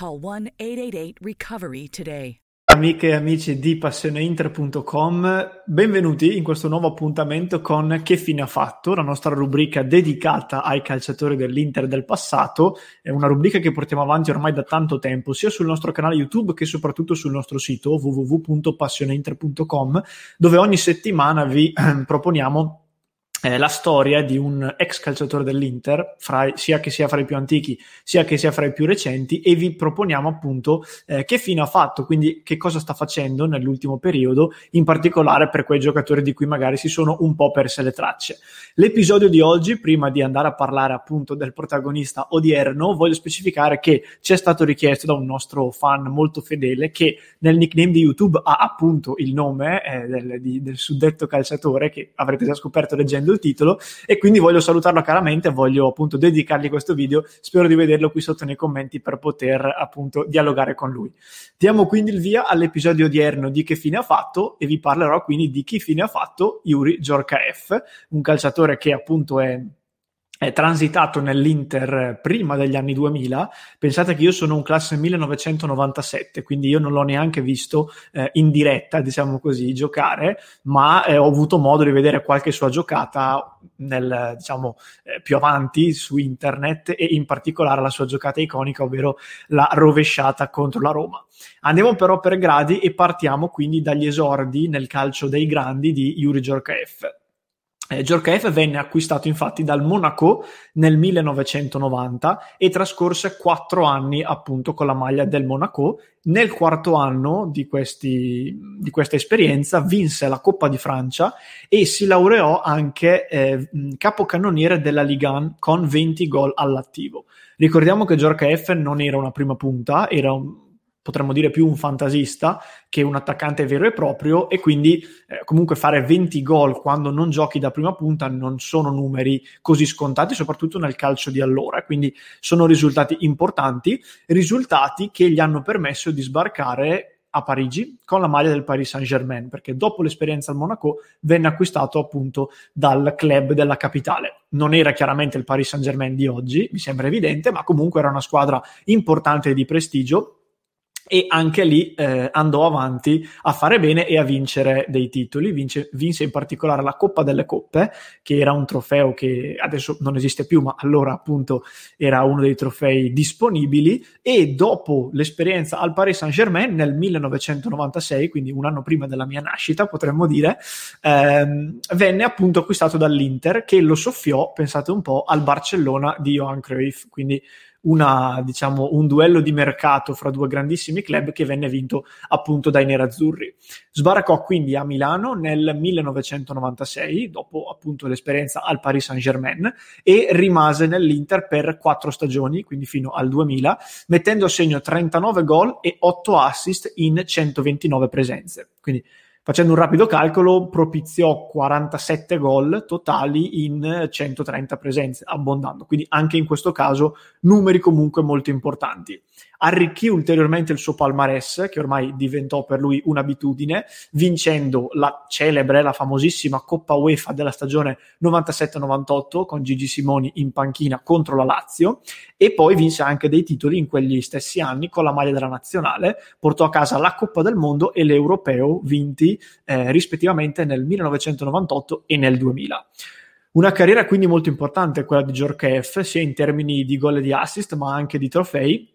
Call 1 888 Recovery today. amiche e amici di passioneinter.com, benvenuti in questo nuovo appuntamento con Che fine ha fatto, la nostra rubrica dedicata ai calciatori dell'Inter del passato, è una rubrica che portiamo avanti ormai da tanto tempo, sia sul nostro canale YouTube che soprattutto sul nostro sito www.passioneinter.com, dove ogni settimana vi eh, proponiamo eh, la storia di un ex calciatore dell'Inter, fra, sia che sia fra i più antichi, sia che sia fra i più recenti, e vi proponiamo appunto eh, che fine ha fatto, quindi che cosa sta facendo nell'ultimo periodo, in particolare per quei giocatori di cui magari si sono un po' perse le tracce. L'episodio di oggi, prima di andare a parlare appunto del protagonista odierno, voglio specificare che ci è stato richiesto da un nostro fan molto fedele che nel nickname di YouTube ha appunto il nome eh, del, di, del suddetto calciatore, che avrete già scoperto leggendo il titolo e quindi voglio salutarlo caramente, voglio appunto dedicargli questo video, spero di vederlo qui sotto nei commenti per poter appunto dialogare con lui. Diamo quindi il via all'episodio odierno di che fine ha fatto e vi parlerò quindi di chi fine ha fatto Yuri Giorkaeff, un calciatore che appunto è è transitato nell'Inter prima degli anni 2000. Pensate che io sono un classe 1997, quindi io non l'ho neanche visto eh, in diretta, diciamo così, giocare, ma eh, ho avuto modo di vedere qualche sua giocata nel, diciamo, eh, più avanti su internet e in particolare la sua giocata iconica, ovvero la rovesciata contro la Roma. Andiamo però per gradi e partiamo quindi dagli esordi nel calcio dei grandi di Yuri Giorkaeff. Eh, Djorkaeff venne acquistato infatti dal Monaco nel 1990 e trascorse quattro anni appunto con la maglia del Monaco. Nel quarto anno di, questi, di questa esperienza vinse la Coppa di Francia e si laureò anche eh, capocannoniere della Ligue 1 con 20 gol all'attivo. Ricordiamo che Djorkaeff non era una prima punta, era un potremmo dire più un fantasista che un attaccante vero e proprio e quindi eh, comunque fare 20 gol quando non giochi da prima punta non sono numeri così scontati soprattutto nel calcio di allora. Quindi sono risultati importanti risultati che gli hanno permesso di sbarcare a Parigi con la maglia del Paris Saint-Germain perché dopo l'esperienza al Monaco venne acquistato appunto dal club della capitale. Non era chiaramente il Paris Saint-Germain di oggi mi sembra evidente ma comunque era una squadra importante e di prestigio e anche lì eh, andò avanti a fare bene e a vincere dei titoli. Vince, vinse in particolare la Coppa delle Coppe, che era un trofeo che adesso non esiste più, ma allora appunto era uno dei trofei disponibili. E dopo l'esperienza al Paris Saint-Germain nel 1996, quindi un anno prima della mia nascita, potremmo dire, ehm, venne appunto acquistato dall'Inter, che lo soffiò, pensate un po', al Barcellona di Johan Cruyff. Quindi una, diciamo, un duello di mercato fra due grandissimi club che venne vinto appunto dai nerazzurri. Sbaraccò quindi a Milano nel 1996, dopo appunto l'esperienza al Paris Saint-Germain, e rimase nell'Inter per quattro stagioni, quindi fino al 2000, mettendo a segno 39 gol e 8 assist in 129 presenze. Quindi facendo un rapido calcolo, propiziò 47 gol totali in 130 presenze, abbondando. Quindi anche in questo caso numeri comunque molto importanti arricchì ulteriormente il suo palmarès, che ormai diventò per lui un'abitudine, vincendo la celebre, la famosissima Coppa UEFA della stagione 97-98 con Gigi Simoni in panchina contro la Lazio e poi vinse anche dei titoli in quegli stessi anni con la maglia della nazionale, portò a casa la Coppa del Mondo e l'Europeo vinti eh, rispettivamente nel 1998 e nel 2000. Una carriera quindi molto importante quella di Djorkaeff, sia in termini di gol e di assist, ma anche di trofei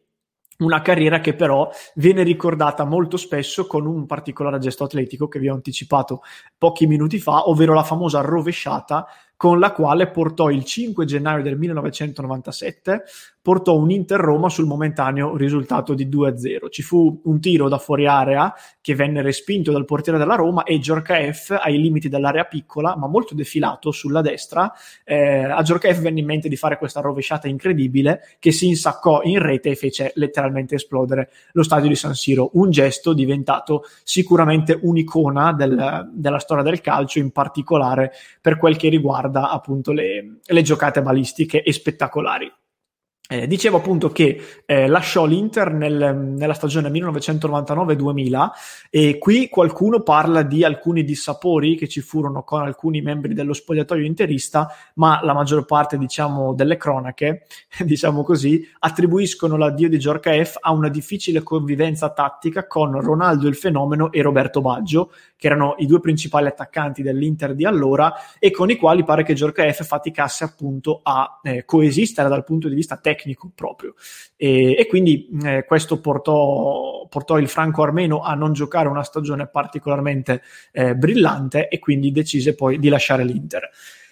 una carriera che però viene ricordata molto spesso con un particolare gesto atletico che vi ho anticipato pochi minuti fa, ovvero la famosa rovesciata con la quale portò il 5 gennaio del 1997 portò un Inter Roma sul momentaneo risultato di 2-0. Ci fu un tiro da fuori area che venne respinto dal portiere della Roma e F, ai limiti dell'area piccola, ma molto defilato sulla destra, eh, a F venne in mente di fare questa rovesciata incredibile che si insaccò in rete e fece letteralmente esplodere lo stadio di San Siro. Un gesto diventato sicuramente un'icona del, della storia del calcio, in particolare per quel che riguarda appunto le, le giocate balistiche e spettacolari. Eh, dicevo appunto che eh, lasciò l'Inter nel, nella stagione 1999-2000 e qui qualcuno parla di alcuni dissapori che ci furono con alcuni membri dello spogliatoio interista, ma la maggior parte diciamo delle cronache, diciamo così, attribuiscono l'addio di Giorca F a una difficile convivenza tattica con Ronaldo il fenomeno e Roberto Baggio, che erano i due principali attaccanti dell'Inter di allora e con i quali pare che Giorca F faticasse appunto a eh, coesistere dal punto di vista tecnico tecnico proprio. E, e quindi eh, questo portò, portò, il franco armeno a non giocare una stagione particolarmente eh, brillante e quindi decise poi di lasciare l'Inter.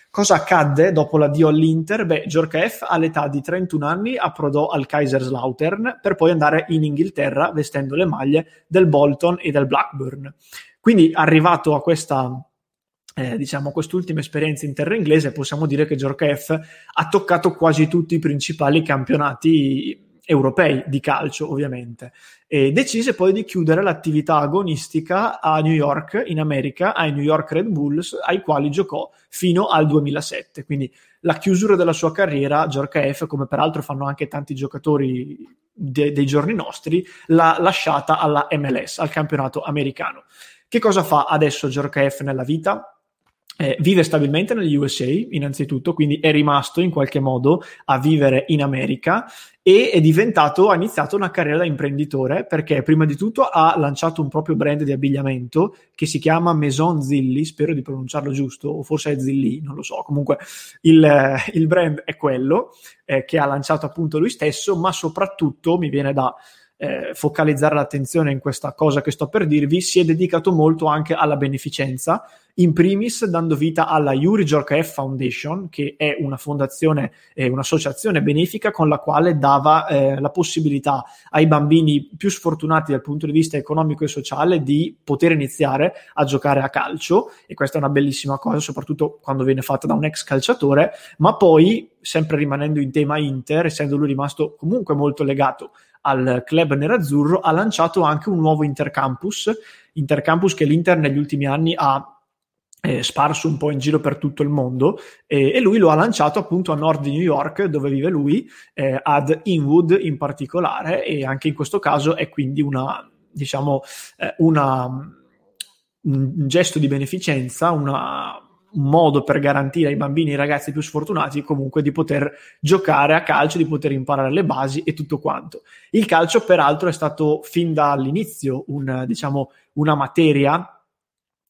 Cosa accadde dopo l'addio all'Inter? Beh, F all'età di 31 anni approdò al Kaiserslautern per poi andare in Inghilterra vestendo le maglie del Bolton e del Blackburn. Quindi arrivato a questa eh, diciamo, quest'ultima esperienza in terra inglese, possiamo dire che F ha toccato quasi tutti i principali campionati europei di calcio, ovviamente, e decise poi di chiudere l'attività agonistica a New York, in America, ai New York Red Bulls, ai quali giocò fino al 2007. Quindi la chiusura della sua carriera, F, come peraltro fanno anche tanti giocatori de- dei giorni nostri, l'ha lasciata alla MLS, al campionato americano. Che cosa fa adesso F nella vita? Eh, vive stabilmente negli USA, innanzitutto, quindi è rimasto in qualche modo a vivere in America e è diventato, ha iniziato una carriera da imprenditore perché prima di tutto ha lanciato un proprio brand di abbigliamento che si chiama Maison Zilli, spero di pronunciarlo giusto, o forse è Zilli, non lo so, comunque il, il brand è quello eh, che ha lanciato appunto lui stesso, ma soprattutto mi viene da eh, focalizzare l'attenzione in questa cosa che sto per dirvi, si è dedicato molto anche alla beneficenza, in primis dando vita alla Yuri Jorkaev Foundation, che è una fondazione, eh, un'associazione benefica con la quale dava eh, la possibilità ai bambini più sfortunati dal punto di vista economico e sociale di poter iniziare a giocare a calcio. E questa è una bellissima cosa, soprattutto quando viene fatta da un ex calciatore, ma poi sempre rimanendo in tema Inter, essendo lui rimasto comunque molto legato al club nerazzurro, ha lanciato anche un nuovo intercampus, intercampus che l'Inter negli ultimi anni ha eh, sparso un po' in giro per tutto il mondo e, e, lui lo ha lanciato appunto a nord di New York dove vive lui, eh, ad Inwood in particolare e anche in questo caso è quindi una, diciamo, eh, una, un gesto di beneficenza, una, un modo per garantire ai bambini e ai ragazzi più sfortunati comunque di poter giocare a calcio, di poter imparare le basi e tutto quanto. Il calcio peraltro è stato fin dall'inizio un, diciamo, una materia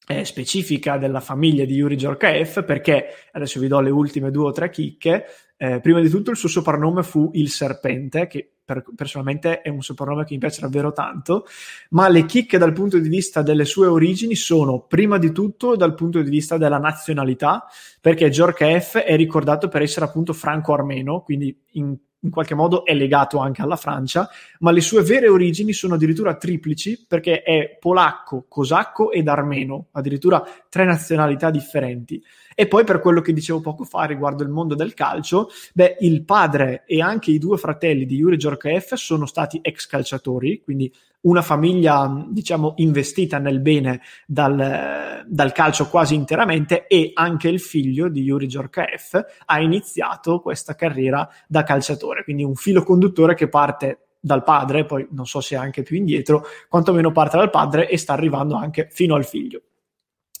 eh, specifica della famiglia di Yuri Jorkaev perché adesso vi do le ultime due o tre chicche eh, prima di tutto il suo soprannome fu il serpente che per, personalmente è un soprannome che mi piace davvero tanto, ma le chicche dal punto di vista delle sue origini sono prima di tutto dal punto di vista della nazionalità, perché F è ricordato per essere appunto franco-armeno, quindi in in qualche modo è legato anche alla Francia, ma le sue vere origini sono addirittura triplici perché è polacco, cosacco ed armeno, addirittura tre nazionalità differenti. E poi per quello che dicevo poco fa riguardo il mondo del calcio, beh, il padre e anche i due fratelli di Yuri Djorkaeff sono stati ex calciatori, quindi una famiglia, diciamo, investita nel bene dal, dal, calcio quasi interamente e anche il figlio di Yuri Djorkaeff ha iniziato questa carriera da calciatore, quindi un filo conduttore che parte dal padre, poi non so se anche più indietro, quantomeno parte dal padre e sta arrivando anche fino al figlio.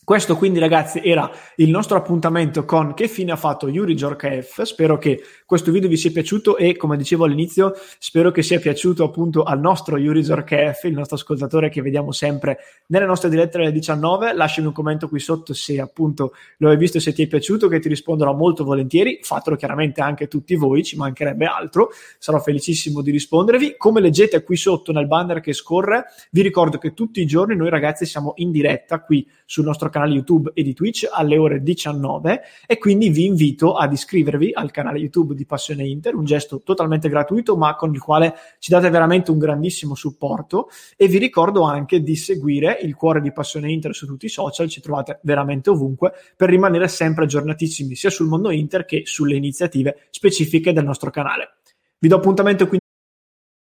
Questo quindi ragazzi era il nostro appuntamento con che fine ha fatto Yuri Djorkaeff. Spero che questo video vi sia piaciuto e come dicevo all'inizio spero che sia piaciuto appunto al nostro Yuri Djorkaeff, il nostro ascoltatore che vediamo sempre nelle nostre dirette alle 19. Lasciami un commento qui sotto se appunto lo hai visto e se ti è piaciuto che ti risponderò molto volentieri. Fatelo chiaramente anche tutti voi, ci mancherebbe altro. Sarò felicissimo di rispondervi. Come leggete qui sotto nel banner che scorre, vi ricordo che tutti i giorni noi ragazzi siamo in diretta qui sul nostro canale YouTube e di Twitch alle ore 19 e quindi vi invito ad iscrivervi al canale YouTube di Passione Inter, un gesto totalmente gratuito ma con il quale ci date veramente un grandissimo supporto e vi ricordo anche di seguire il cuore di Passione Inter su tutti i social, ci trovate veramente ovunque per rimanere sempre aggiornatissimi sia sul mondo Inter che sulle iniziative specifiche del nostro canale. Vi do appuntamento quindi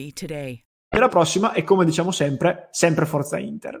1-888-RECOVERY today. la prossima e come diciamo sempre, sempre Forza Inter.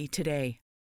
today.